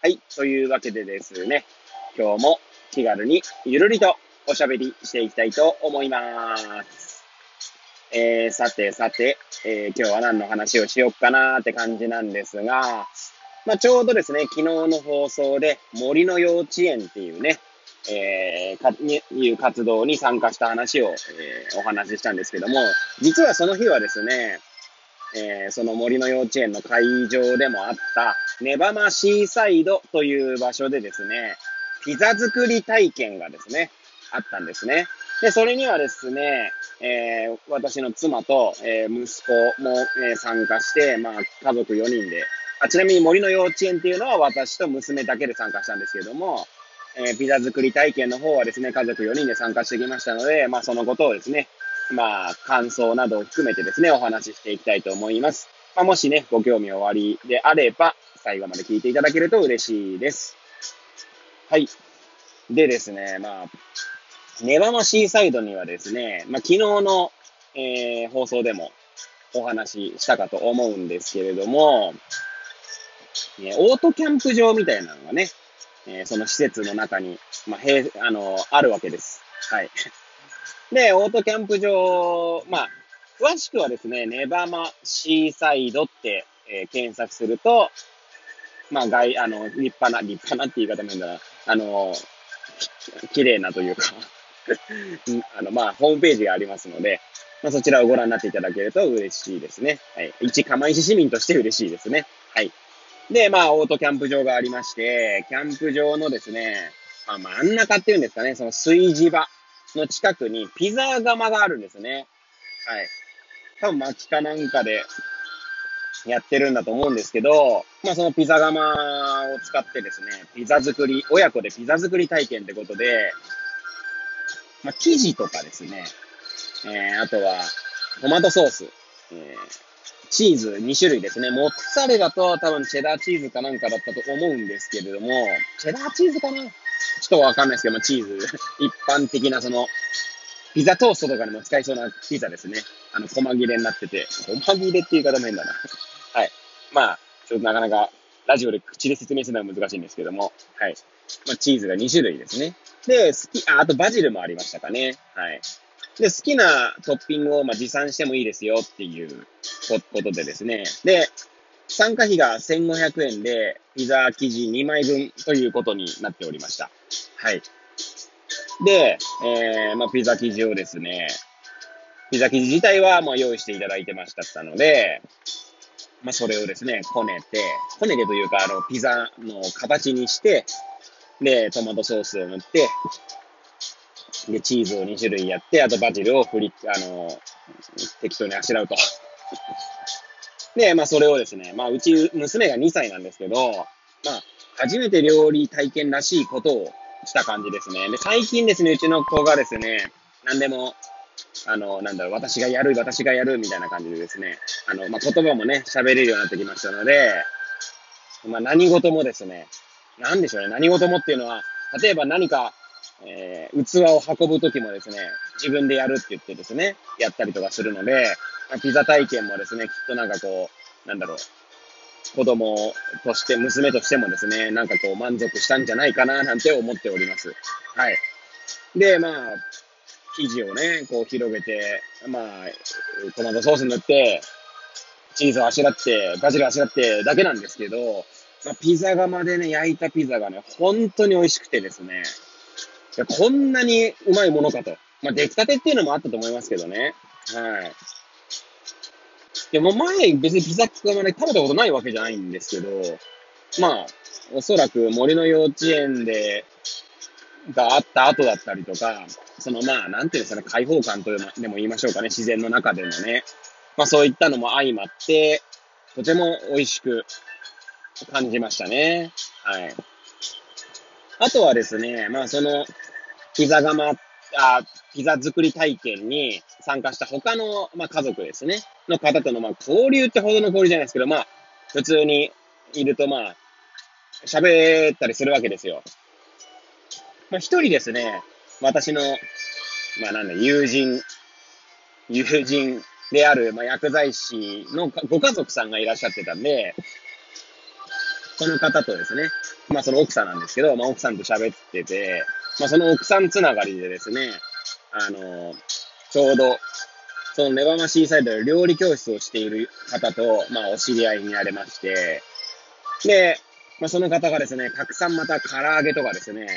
はい。というわけでですね、今日も気軽にゆるりとおしゃべりしていきたいと思います。えー、さてさて、えー、今日は何の話をしよっかなーって感じなんですが、まあ、ちょうどですね、昨日の放送で森の幼稚園っていうね、えー、か、いう活動に参加した話を、えー、お話ししたんですけども、実はその日はですね、えー、その森の幼稚園の会場でもあった、ネバマシーサイドという場所でですね、ピザ作り体験がですね、あったんですね。で、それにはですね、えー、私の妻と、えー、息子も、えー、参加して、まあ、家族4人で、あ、ちなみに森の幼稚園っていうのは私と娘だけで参加したんですけども、えピザ作り体験の方はですね、家族4人で参加してきましたので、まあ、そのことをですね、まあ、感想などを含めてですね、お話ししていきたいと思います。まあ、もしね、ご興味おありであれば、最後まで聞いていただけると嬉しいです。はい。でですね、まあ、ネバマシーサイドにはですね、まあ、昨日の、えー、放送でもお話ししたかと思うんですけれども、ね、オートキャンプ場みたいなのがね、えー、その施設の中に、まあ、へあの、あるわけです。はい。で、オートキャンプ場、まあ、詳しくはですね、ネバマシーサイドって、えー、検索すると、まあ、外、あの、立派な、立派なって言い方もいいんだな、あの、綺麗なというか あの、まあ、ホームページがありますので、まあ、そちらをご覧になっていただけると嬉しいですね。はい。一釜石市民として嬉しいですね。はい。で、まあ、オートキャンプ場がありまして、キャンプ場のですね、まあ、真ん中っていうんですかね、その炊事場の近くにピザ窯があるんですね。はい。多分薪かなんかでやってるんだと思うんですけど、まあそのピザ窯を使ってですね、ピザ作り、親子でピザ作り体験ってことで、まあ生地とかですね、えー、あとはトマトソース、えー、チーズ2種類ですね。モッツァレラと多分チェダーチーズかなんかだったと思うんですけれども、チェダーチーズかなちょっとわかんないですけど、チーズ、一般的なその、ピザトーストとかにも使いそうなピザですね。あの、細切れになってて、細切れっていう言い方も変だな。はい。まあ、ちょっとなかなか、ラジオで口で説明するのは難しいんですけども、はい。まあ、チーズが2種類ですね。で、好き、あ、あとバジルもありましたかね。はい。で、好きなトッピングをま持参してもいいですよっていうことでですね。で、参加費が1500円で、ピザ生地2枚分ということになっておりました。はい。で、えー、まあ、ピザ生地をですね、ピザ生地自体はまあ用意していただいてましたので、まあ、それをですね、こねて、こねてというか、あの、ピザの形にして、で、トマトソースを塗って、で、チーズを2種類やって、あとバジルを振り、あの、適当にあしらうと。で、まあ、それをですね、まあ、うち、娘が2歳なんですけど、まあ、初めて料理体験らしいことをした感じですね。で、最近ですね、うちの子がですね、何でも、あの、なんだろう、私がやる、私がやる、みたいな感じでですね、あの、まあ、言葉もね、喋れるようになってきましたので、まあ、何事もですね、なんでしょうね、何事もっていうのは、例えば何か、えー、器を運ぶときもですね、自分でやるって言ってですね、やったりとかするので、まあ、ピザ体験もですね、きっとなんかこう、なんだろう、子供として、娘としてもですね、なんかこう満足したんじゃないかななんて思っております。はい。で、まあ、生地をね、こう広げて、まあ、トマトソース塗って、チーズをあしらって、バジルあしらってだけなんですけど、まあ、ピザ窯でね、焼いたピザがね、本当に美味しくてですね、こんなにうまいものかと。まあ、出来たてっていうのもあったと思いますけどね。はい。でも前、別にピザ窯で食べたことないわけじゃないんですけど、まあ、おそらく森の幼稚園で、があった後だったりとか、そのまあ、なんていうんですかね、開放感というのでも言いましょうかね、自然の中でのね。まあそういったのも相まって、とても美味しく感じましたね。はい。あとはですね、まあその、ピザ窯、あピザ作り体験に参加した他の、まあ、家族ですね、の方との、まあ、交流ってほどの交流じゃないですけど、まあ、普通にいると、まあ、喋ったりするわけですよ。まあ、一人ですね、私の、まあ、なんだ、友人、友人である、まあ、薬剤師のご家族さんがいらっしゃってたんで、その方とですね、まあ、その奥さんなんですけど、まあ、奥さんと喋ってて、まあ、その奥さんつながりでですね、あの、ちょうど、そのネバマシーサイドで料理教室をしている方と、まあ、お知り合いになれまして、で、まあ、その方がですね、たくさんまた唐揚げとかですね、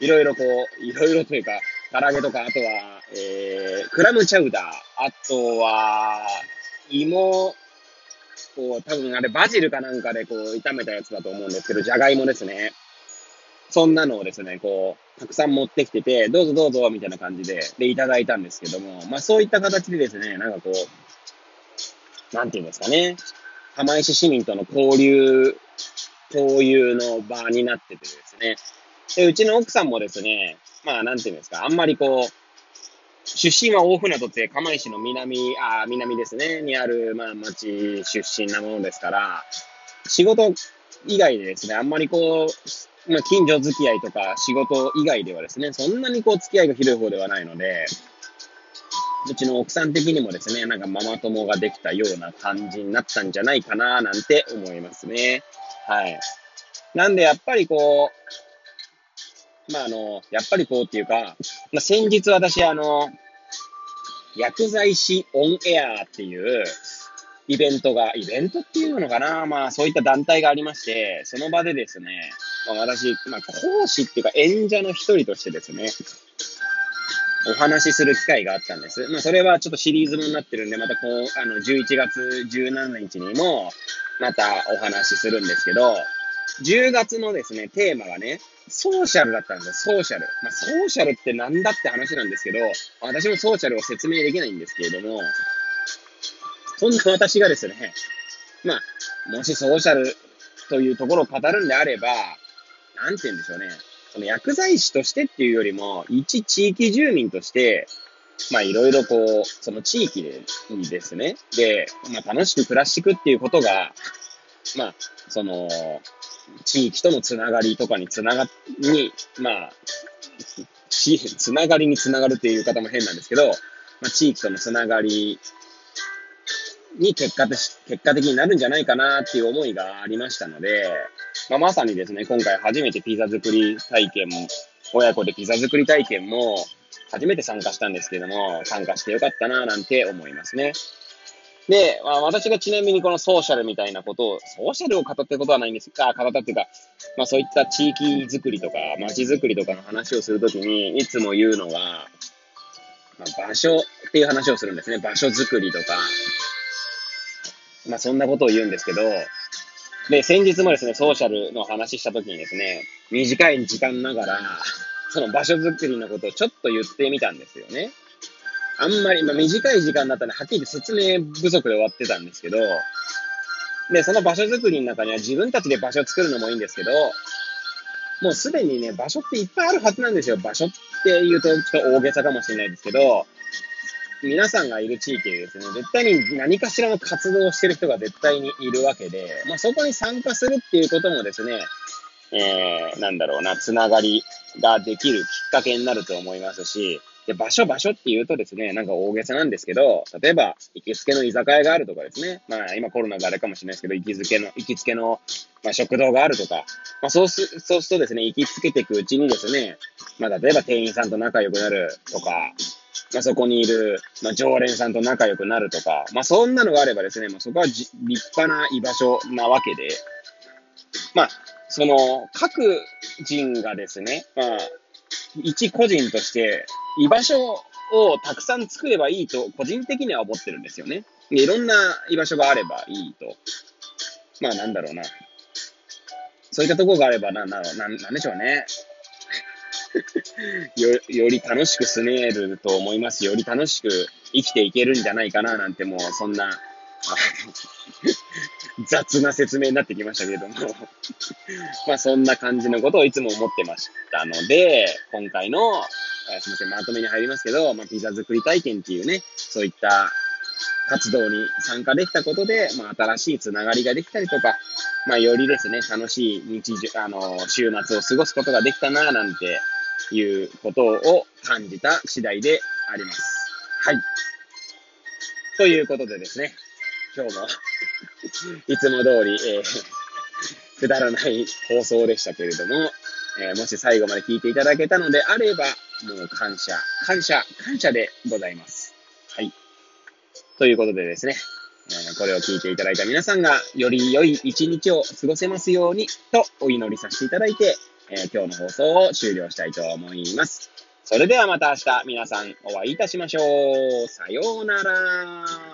いろいろこう、いろいろというか、唐揚げとか、あとは、えー、クラムチャウダー、あとは、芋、こう、多分あれバジルかなんかでこう、炒めたやつだと思うんですけど、じゃがいもですね。そんなのをですね、こう、たくさん持ってきてて、どうぞどうぞ、みたいな感じで、で、いただいたんですけども、まあそういった形でですね、なんかこう、なんていうんですかね、釜石市民との交流、交流の場になっててですね、で、うちの奥さんもですね、まあなんていうんですか、あんまりこう、出身は大船渡って釜石の南、あ南ですね、にある、まあ町出身なものですから、仕事以外でですね、あんまりこう、まあ、近所付き合いとか仕事以外ではですね、そんなにこう付き合いが広い方ではないので、うちの奥さん的にもですね、なんかママ友ができたような感じになったんじゃないかな、なんて思いますね。はい。なんでやっぱりこう、まああの、やっぱりこうっていうか、まあ、先日私あの、薬剤師オンエアっていう、イベントが、イベントっていうのかなまあそういった団体がありまして、その場でですね、まあ、私、まあ講師っていうか演者の一人としてですね、お話しする機会があったんです。まあそれはちょっとシリーズもになってるんで、またこう、あの、11月17日にも、またお話しするんですけど、10月のですね、テーマがね、ソーシャルだったんですよ、ソーシャル。まあ、ソーシャルってなんだって話なんですけど、私もソーシャルを説明できないんですけれども、そんな私がですね、まあ、もしソーシャルというところを語るんであれば、なんて言うんでしょうね。その薬剤師としてっていうよりも、一地域住民として、まあいろいろこう、その地域でですね、で、まあ楽しく暮らしていくっていうことが、まあ、その、地域とのつながりとかにつなが、に、まあ、つながりにつながるっていう言い方も変なんですけど、まあ、地域とのつながりに結果的結果的になるんじゃないかなっていう思いがありましたので、まあ、まさにですね、今回初めてピザ作り体験も、親子でピザ作り体験も初めて参加したんですけども、参加してよかったななんて思いますね。で、まあ、私がちなみにこのソーシャルみたいなことを、ソーシャルを語ったことはないんですが、語ったっていうか、まあそういった地域づくりとか、街づくりとかの話をするときに、いつも言うのは、まあ、場所っていう話をするんですね。場所づくりとか、まあそんなことを言うんですけど、で、先日もですね、ソーシャルの話したときにですね、短い時間ながら、その場所づくりのことをちょっと言ってみたんですよね。あんまり、まあ、短い時間だったらはっきり説明不足で終わってたんですけど、で、その場所づくりの中には自分たちで場所を作るのもいいんですけど、もうすでにね、場所っていっぱいあるはずなんですよ。場所って言うとちょっと大げさかもしれないですけど、皆さんがいる地域ですね、絶対に何かしらの活動をしてる人が絶対にいるわけで、まあ、そこに参加するっていうこともですね、えー、なんだろうな、つながりができるきっかけになると思いますし、で、場所場所って言うとですね、なんか大げさなんですけど、例えば、行きつけの居酒屋があるとかですね、まあ今コロナであれかもしれないですけど、行きつけの、行きつけの、まあ、食堂があるとか、まあそうす、そうするとですね、行きつけていくうちにですね、まあ例えば店員さんと仲良くなるとか、まあ、そこにいる、まあ、常連さんと仲良くなるとか、まあ、そんなのがあればですね、まあ、そこは立派な居場所なわけで、まあ、その、各人がですね、まあ、一個人として居場所をたくさん作ればいいと、個人的には思ってるんですよね。いろんな居場所があればいいと。まあ、なんだろうな。そういったところがあれば、な、な、なんでしょうね。よ、より楽しく住めると思います。より楽しく生きていけるんじゃないかななんてもう、そんな、雑な説明になってきましたけれども まあそんな感じのことをいつも思ってましたので、今回の、すみません、まとめに入りますけど、まあ、ピザ作り体験っていうね、そういった活動に参加できたことで、まあ、新しいつながりができたりとか、まあ、よりですね、楽しい日常、あの、週末を過ごすことができたな、なんていうことを感じた次第であります。はい。ということでですね、今日も いつも通り、えー、くだらない放送でしたけれども、えー、もし最後まで聞いていただけたのであれば、もう感謝、感謝、感謝でございます。はい。ということでですね、え、これを聞いていただいた皆さんが、より良い一日を過ごせますように、とお祈りさせていただいて、えー、今日の放送を終了したいと思います。それではまた明日皆さんお会いいたしましょう。さようなら。